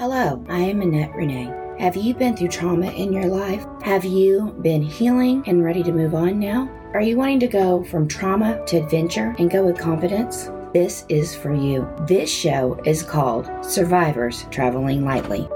Hello, I am Annette Renee. Have you been through trauma in your life? Have you been healing and ready to move on now? Are you wanting to go from trauma to adventure and go with confidence? This is for you. This show is called Survivors Traveling Lightly.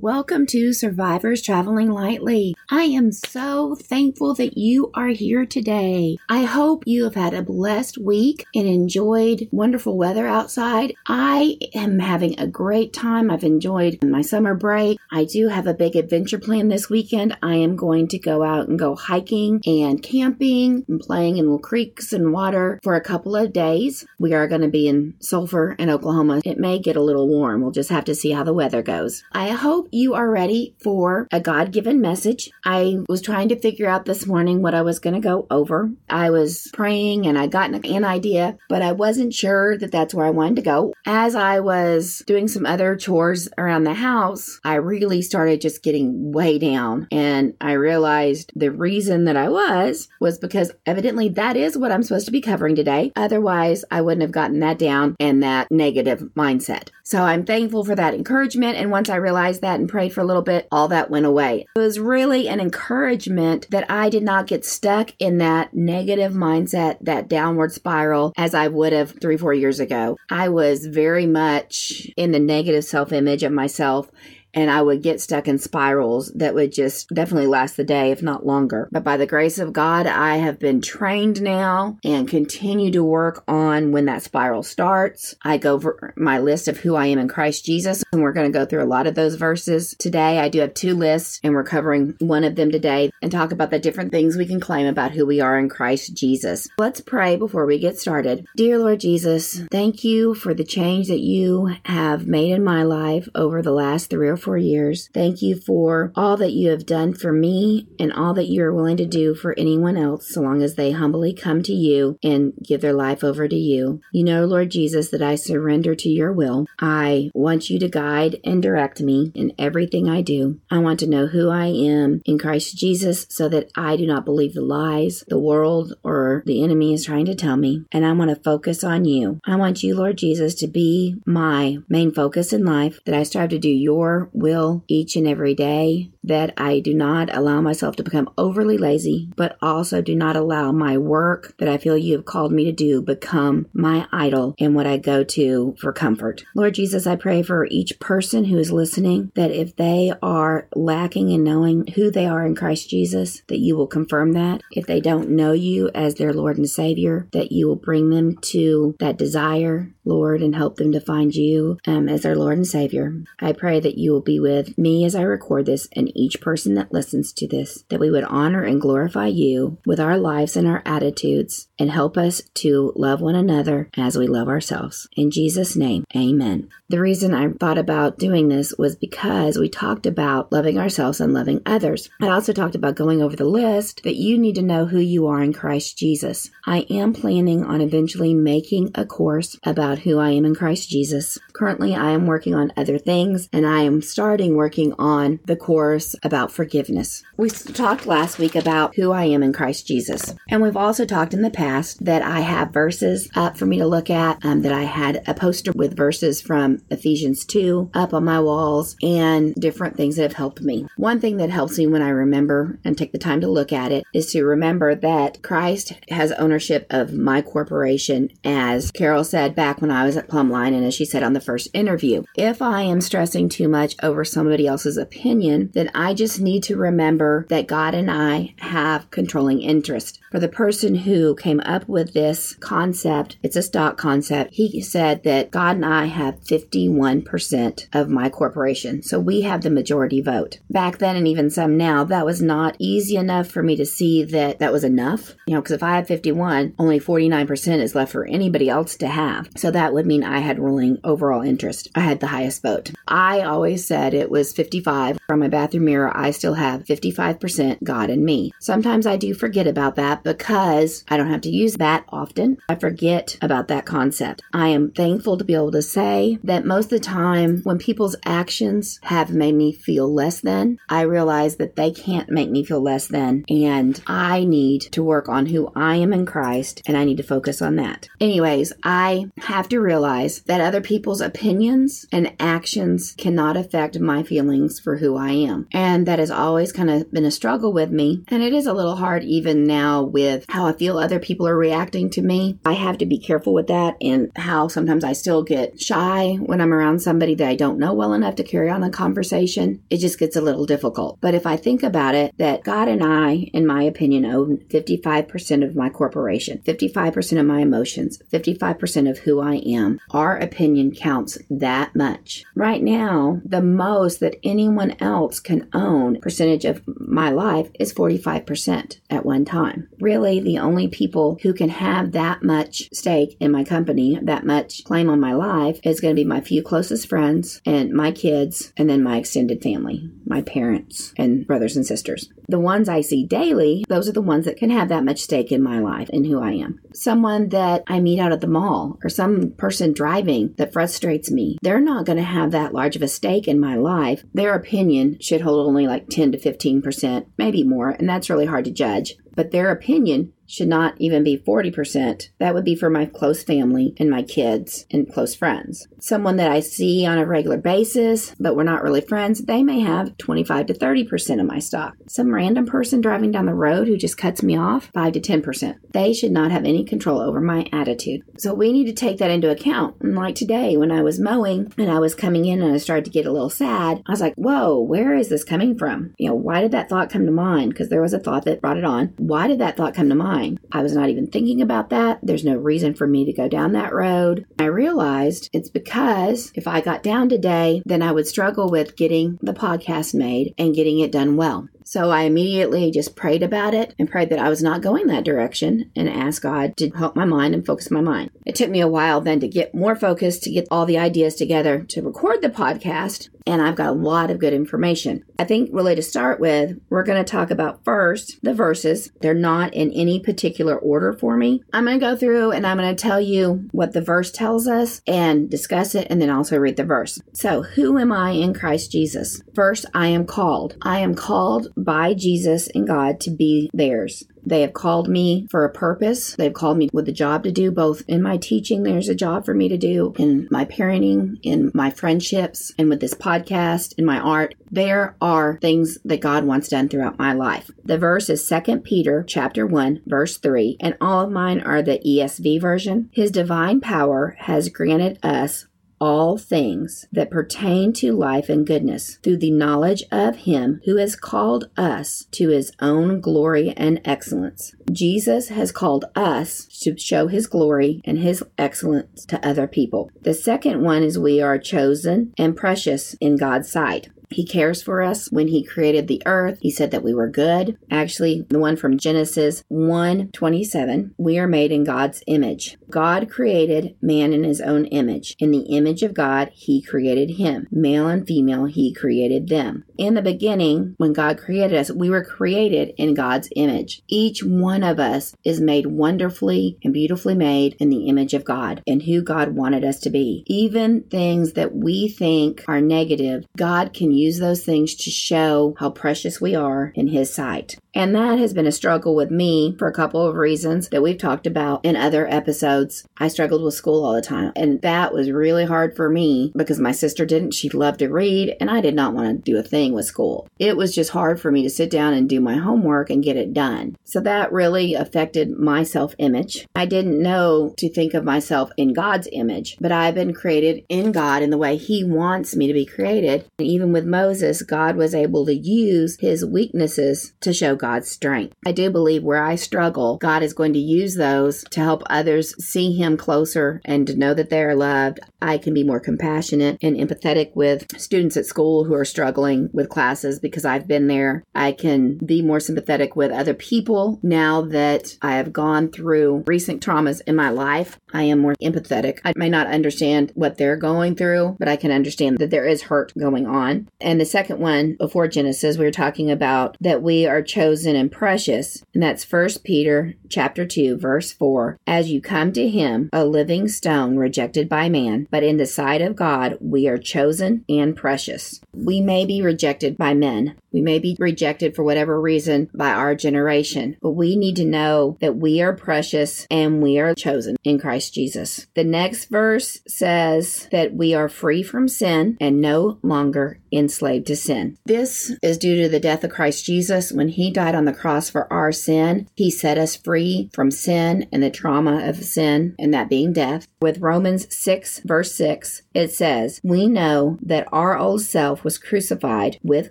Welcome to Survivors Traveling Lightly. I am so thankful that you are here today. I hope you have had a blessed week and enjoyed wonderful weather outside. I am having a great time. I've enjoyed my summer break. I do have a big adventure plan this weekend. I am going to go out and go hiking and camping and playing in little creeks and water for a couple of days. We are going to be in Sulphur in Oklahoma. It may get a little warm. We'll just have to see how the weather goes. I hope you are ready for a God given message. I was trying to figure out this morning what I was going to go over. I was praying and I got an idea, but I wasn't sure that that's where I wanted to go. As I was doing some other chores around the house, I really started just getting way down. And I realized the reason that I was was because evidently that is what I'm supposed to be covering today. Otherwise, I wouldn't have gotten that down and that negative mindset. So I'm thankful for that encouragement. And once I realized that and prayed for a little bit, all that went away. It was really an encouragement that I did not get stuck in that negative mindset, that downward spiral as I would have three, four years ago. I was very much in the negative self image of myself and I would get stuck in spirals that would just definitely last the day, if not longer. But by the grace of God, I have been trained now and continue to work on when that spiral starts. I go over my list of who I am in Christ Jesus, and we're going to go through a lot of those verses today. I do have two lists, and we're covering one of them today and talk about the different things we can claim about who we are in Christ Jesus. Let's pray before we get started. Dear Lord Jesus, thank you for the change that you have made in my life over the last three or four years. Thank you for all that you have done for me and all that you are willing to do for anyone else, so long as they humbly come to you and give their life over to you. You know, Lord Jesus, that I surrender to your will. I want you to guide and direct me in everything I do. I want to know who I am in Christ Jesus so that I do not believe the lies the world or the enemy is trying to tell me. And I want to focus on you. I want you, Lord Jesus, to be my main focus in life, that I strive to do your will each and every day, that I do not allow myself to become overly lazy, but also do not allow my work that I feel you have called me to do become my idol and what I go to for comfort. Lord Jesus, I pray for each person who is listening that if they are lacking in knowing who they are in Christ Jesus, that you will confirm that. If they don't know you as their Lord and Savior, that you will bring them to that desire, Lord, and help them to find you um, as their Lord and Savior. I pray that you will be with me as I record this and each person that listens to this, that we would honor and glorify you with our lives and our attitudes and help us to love one another as we love ourselves. In Jesus' name, amen. The reason I thought about doing this was because we talked about loving ourselves and loving others. I also talked about going over the list that you need to know who you are in Christ Jesus. I am planning on eventually making a course about who I am in Christ Jesus. Currently, I am working on other things and I am starting working on the course about forgiveness. We talked last week about who I am in Christ Jesus. And we've also talked in the past that I have verses up for me to look at, um, that I had a poster with verses from Ephesians 2 up on my walls and different things that have helped me. One thing that helps me when I remember and take the time to look at it is to remember that Christ has ownership of my corporation, as Carol said back when I was at Plumline and as she said on the first interview. If I am stressing too much over somebody else's opinion, then I just need to remember that God and I have controlling interest. For the person who came up with this concept, it's a stock concept, he said that God and I have 51% of my corporation. So we have the majority vote. Back then, and even some now, that was not easy enough for me to see that that was enough. You know, because if I have 51, only 49% is left for anybody else to have. So that would mean I had ruling overall interest. I had the highest vote. I always said it was 55 from my bathroom rearview mirror, I still have 55% God in me. Sometimes I do forget about that because I don't have to use that often. I forget about that concept. I am thankful to be able to say that most of the time when people's actions have made me feel less than, I realize that they can't make me feel less than. And I need to work on who I am in Christ and I need to focus on that. Anyways, I have to realize that other people's opinions and actions cannot affect my feelings for who I am. And that has always kind of been a struggle with me. And it is a little hard even now with how I feel other people are reacting to me. I have to be careful with that and how sometimes I still get shy when I'm around somebody that I don't know well enough to carry on a conversation. It just gets a little difficult. But if I think about it, that God and I, in my opinion, own 55% of my corporation, 55% of my emotions, 55% of who I am. Our opinion counts that much. Right now, the most that anyone else can own percentage of my life is 45% at one time. Really, the only people who can have that much stake in my company, that much claim on my life, is going to be my few closest friends and my kids, and then my extended family, my parents and brothers and sisters. The ones I see daily, those are the ones that can have that much stake in my life and who I am. Someone that I meet out at the mall or some person driving that frustrates me, they're not going to have that large of a stake in my life. Their opinion should hold only like 10 to 15%, maybe more, and that's really hard to judge. But their opinion should not even be 40%. That would be for my close family and my kids and close friends. Someone that I see on a regular basis, but we're not really friends, they may have 25 to 30% of my stock. Some random person driving down the road who just cuts me off, 5 to 10%. They should not have any control over my attitude. So we need to take that into account. And like today, when I was mowing and I was coming in and I started to get a little sad, I was like, whoa, where is this coming from? You know, why did that thought come to mind? Because there was a thought that brought it on. Why did that thought come to mind? I was not even thinking about that. There's no reason for me to go down that road. I realized it's because if I got down today, then I would struggle with getting the podcast made and getting it done well. So I immediately just prayed about it and prayed that I was not going that direction and asked God to help my mind and focus my mind. It took me a while then to get more focused, to get all the ideas together to record the podcast, and I've got a lot of good information. I think, really, to start with, we're going to talk about first the verses. They're not in any particular order for me. I'm going to go through and I'm going to tell you what the verse tells us and discuss it and then also read the verse. So, who am I in Christ Jesus? First, I am called. I am called by Jesus and God to be theirs. They have called me for a purpose. They've called me with a job to do, both in my teaching, there's a job for me to do, in my parenting, in my friendships, and with this podcast, in my art. There are things that God wants done throughout my life. The verse is 2 Peter chapter 1, verse 3, and all of mine are the ESV version. His divine power has granted us all things that pertain to life and goodness through the knowledge of Him who has called us to His own glory and excellence. Jesus has called us to show His glory and His excellence to other people. The second one is we are chosen and precious in God's sight. He cares for us. When he created the earth, he said that we were good. Actually, the one from Genesis 1 27, we are made in God's image. God created man in his own image. In the image of God, he created him. Male and female, he created them. In the beginning, when God created us, we were created in God's image. Each one of us is made wonderfully and beautifully made in the image of God and who God wanted us to be. Even things that we think are negative, God can use those things to show how precious we are in His sight. And that has been a struggle with me for a couple of reasons that we've talked about in other episodes. I struggled with school all the time, and that was really hard for me because my sister didn't. She loved to read, and I did not want to do a thing with school. It was just hard for me to sit down and do my homework and get it done. So that really affected my self image. I didn't know to think of myself in God's image, but I've been created in God in the way He wants me to be created. And even with Moses, God was able to use his weaknesses to show God's strength. I do believe where I struggle, God is going to use those to help others see Him closer and to know that they are loved. I can be more compassionate and empathetic with students at school who are struggling with classes because I've been there. I can be more sympathetic with other people now that I have gone through recent traumas in my life. I am more empathetic. I may not understand what they're going through, but I can understand that there is hurt going on. And the second one, before Genesis, we were talking about that we are chosen and precious. And that's First Peter chapter 2, verse 4. As you come to him, a living stone rejected by man, but in the sight of God, we are chosen and precious. We may be rejected by men. We may be rejected for whatever reason by our generation, but we need to know that we are precious and we are chosen in Christ Jesus. The next verse says that we are free from sin and no longer enslaved to sin. This is due to the death of Christ Jesus. When he died on the cross for our sin, he set us free from sin and the trauma of sin, and that being death. With Romans 6, verse 6, it says, We know that our old self was crucified with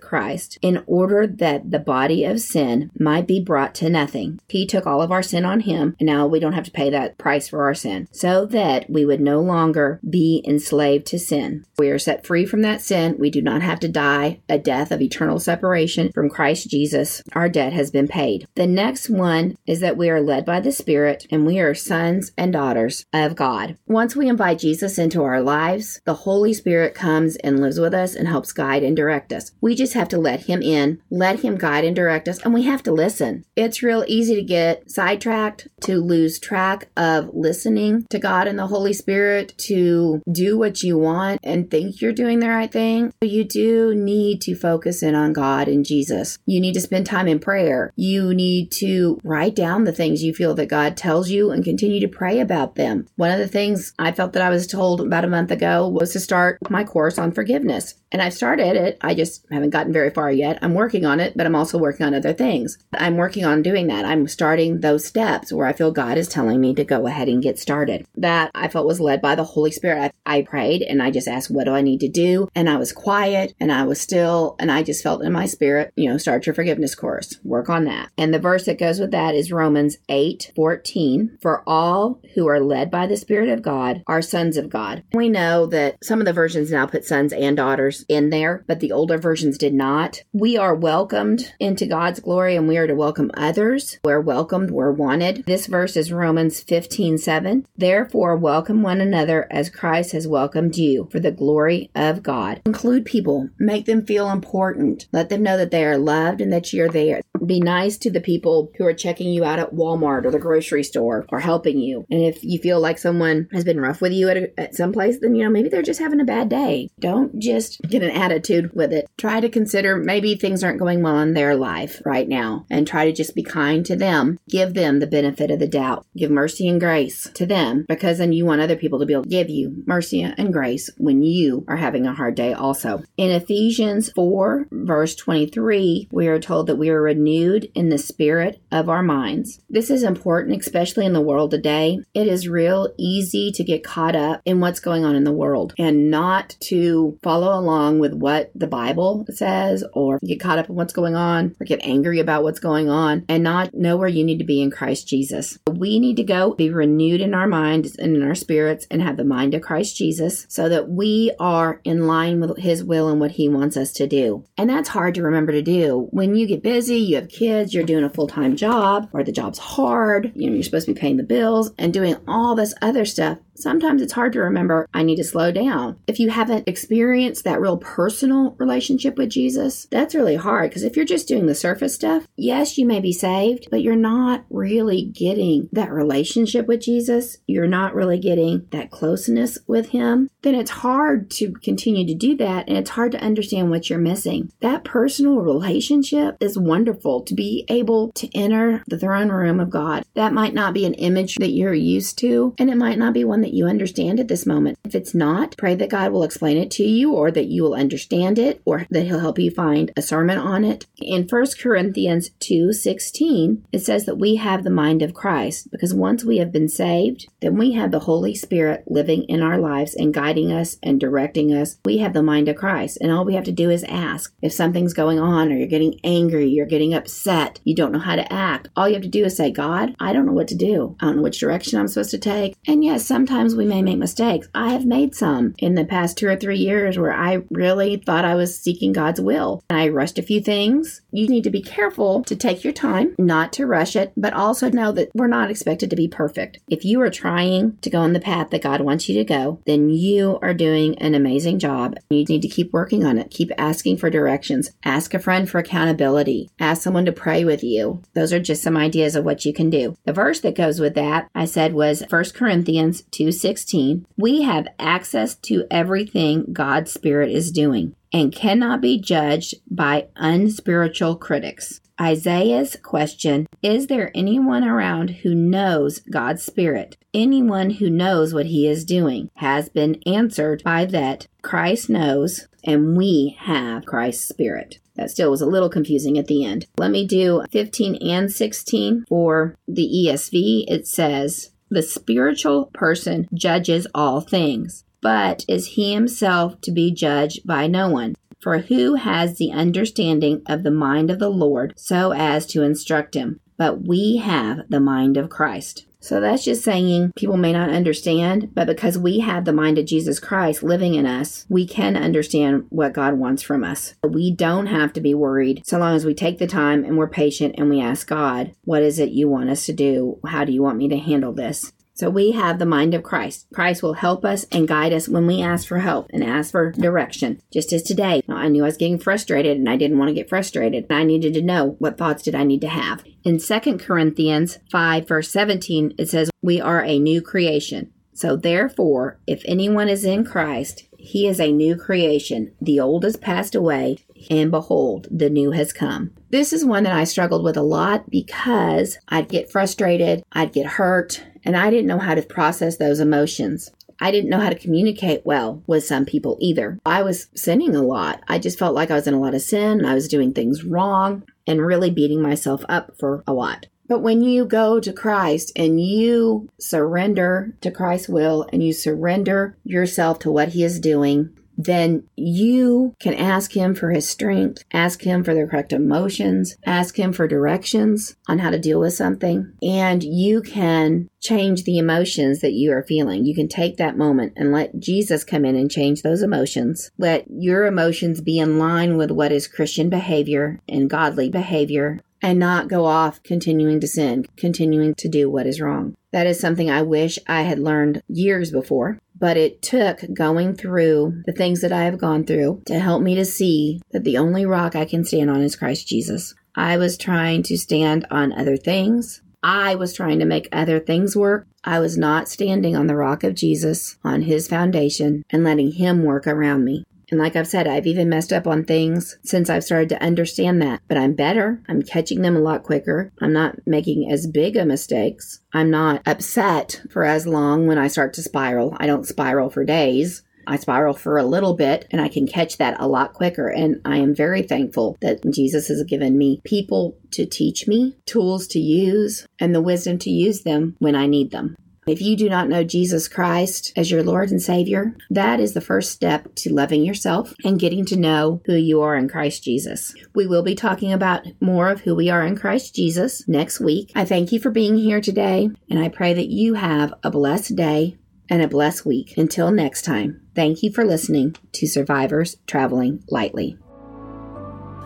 Christ in order that the body of sin might be brought to nothing. He took all of our sin on him, and now we don't have to pay that price for our sin, so that we would no longer be enslaved to sin. We are set free from that sin. We do not have to die a death of eternal separation from Christ Jesus. Our debt has been paid. The next one is that we are led by the Spirit and we are sons and daughters of God. Once we invite Jesus into our lives, the Holy Spirit comes and lives with us and helps guide and direct us. We just have to let Him in, let Him guide and direct us, and we have to listen. It's real easy to get sidetracked, to lose track of listening to God and the Holy Spirit, to do what you want and think you're doing the right thing. You do do need to focus in on God and Jesus. You need to spend time in prayer. You need to write down the things you feel that God tells you and continue to pray about them. One of the things I felt that I was told about a month ago was to start my course on forgiveness. And I've started it. I just haven't gotten very far yet. I'm working on it, but I'm also working on other things. I'm working on doing that. I'm starting those steps where I feel God is telling me to go ahead and get started. That I felt was led by the Holy Spirit. I, I prayed and I just asked, what do I need to do? And I was quiet and I was still, and I just felt in my spirit, you know, start your forgiveness course, work on that. And the verse that goes with that is Romans 8 14. For all who are led by the Spirit of God are sons of God. We know that some of the versions now put sons and daughters in there, but the older versions did not. We are welcomed into God's glory and we are to welcome others. We're welcomed, we're wanted. This verse is Romans 15 7. Therefore, welcome one another as Christ has welcomed you for the glory of God. Include people, make them feel important, let them know that they are loved and that you're there. Be nice to the people who are checking you out at Walmart or the grocery store or helping you. And if you feel like someone has been rough with you at, a, at some place, then you know maybe they're just having a bad day. Don't just get an attitude with it. Try to consider maybe things aren't going well in their life right now and try to just be kind to them. Give them the benefit of the doubt. Give mercy and grace to them because then you want other people to be able to give you mercy and grace when you are having a hard day also. In Ephesians 4, verse 23, we are told that we are renewed in the spirit of our minds. This is important, especially in the world today. It is real easy to get caught up in what's going on in the world and not to follow along along with what the Bible says or get caught up in what's going on or get angry about what's going on and not know where you need to be in Christ Jesus. We need to go be renewed in our minds and in our spirits and have the mind of Christ Jesus so that we are in line with his will and what he wants us to do. And that's hard to remember to do. When you get busy, you have kids, you're doing a full-time job or the job's hard, you know, you're supposed to be paying the bills and doing all this other stuff sometimes it's hard to remember I need to slow down. If you haven't experienced that real personal relationship with Jesus, that's really hard because if you're just doing the surface stuff, yes, you may be saved, but you're not really getting that relationship with Jesus. You're not really getting that closeness with Him. Then it's hard to continue to do that and it's hard to understand what you're missing. That personal relationship is wonderful to be able to enter the throne room of God. That might not be an image that you're used to, and it might not be one that you understand at this moment. If it's not, pray that God will explain it to you or that you will understand it or that he'll help you find a sermon on it. In 1 Corinthians 2:16, it says that we have the mind of Christ. Because once we have been saved, then we have the Holy Spirit living in our lives and guiding us and directing us. We have the mind of Christ, and all we have to do is ask. If something's going on, or you're getting angry, you're getting upset, you don't know how to act, all you have to do is say, God, I don't know what to do. I don't know which direction I'm supposed to take. And yes, sometimes we may make mistakes. I have made some in the past two or three years where I really thought I was seeking God's will. I rushed a few things. You need to be careful to take your time, not to rush it, but also know that we're not expected to be perfect. If you are trying to go on the path that God wants you to go, then you are doing an amazing job. You need to keep working on it. Keep asking for directions. Ask a friend for accountability. Ask someone to pray with you. Those are just some ideas of what you can do. The verse that goes with that, I said, was 1 Corinthians 2.16. We have access to everything God's Spirit is doing and cannot be judged by unspiritual critics. Isaiah's question Is there anyone around who knows God's Spirit? Anyone who knows what he is doing has been answered by that Christ knows, and we have Christ's Spirit. That still was a little confusing at the end. Let me do 15 and 16 for the ESV. It says, The spiritual person judges all things but is he himself to be judged by no one? For who has the understanding of the mind of the Lord so as to instruct him? But we have the mind of Christ. So that's just saying people may not understand, but because we have the mind of Jesus Christ living in us, we can understand what God wants from us. We don't have to be worried so long as we take the time and we're patient and we ask God, What is it you want us to do? How do you want me to handle this? So we have the mind of Christ. Christ will help us and guide us when we ask for help and ask for direction. Just as today, I knew I was getting frustrated and I didn't want to get frustrated. I needed to know what thoughts did I need to have. In 2 Corinthians 5 verse 17, it says, we are a new creation. So therefore, if anyone is in Christ, he is a new creation. The old has passed away, and behold, the new has come. This is one that I struggled with a lot because I'd get frustrated, I'd get hurt, and I didn't know how to process those emotions. I didn't know how to communicate well with some people either. I was sinning a lot. I just felt like I was in a lot of sin and I was doing things wrong and really beating myself up for a lot. But when you go to Christ and you surrender to Christ's will and you surrender yourself to what He is doing, then you can ask him for his strength, ask him for the correct emotions, ask him for directions on how to deal with something, and you can change the emotions that you are feeling. You can take that moment and let Jesus come in and change those emotions. Let your emotions be in line with what is Christian behavior and godly behavior and not go off continuing to sin, continuing to do what is wrong. That is something I wish I had learned years before, but it took going through the things that I have gone through to help me to see that the only rock I can stand on is Christ Jesus. I was trying to stand on other things. I was trying to make other things work. I was not standing on the rock of Jesus, on his foundation, and letting him work around me. And like I've said, I've even messed up on things since I've started to understand that. But I'm better. I'm catching them a lot quicker. I'm not making as big of mistakes. I'm not upset for as long when I start to spiral. I don't spiral for days. I spiral for a little bit and I can catch that a lot quicker. And I am very thankful that Jesus has given me people to teach me, tools to use, and the wisdom to use them when I need them. If you do not know Jesus Christ as your Lord and Savior, that is the first step to loving yourself and getting to know who you are in Christ Jesus. We will be talking about more of who we are in Christ Jesus next week. I thank you for being here today, and I pray that you have a blessed day and a blessed week. Until next time, thank you for listening to Survivors Traveling Lightly.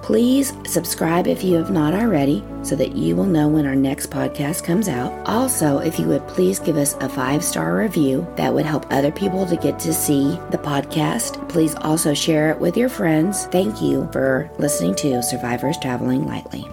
Please subscribe if you have not already so that you will know when our next podcast comes out. Also, if you would please give us a five star review, that would help other people to get to see the podcast. Please also share it with your friends. Thank you for listening to Survivors Traveling Lightly.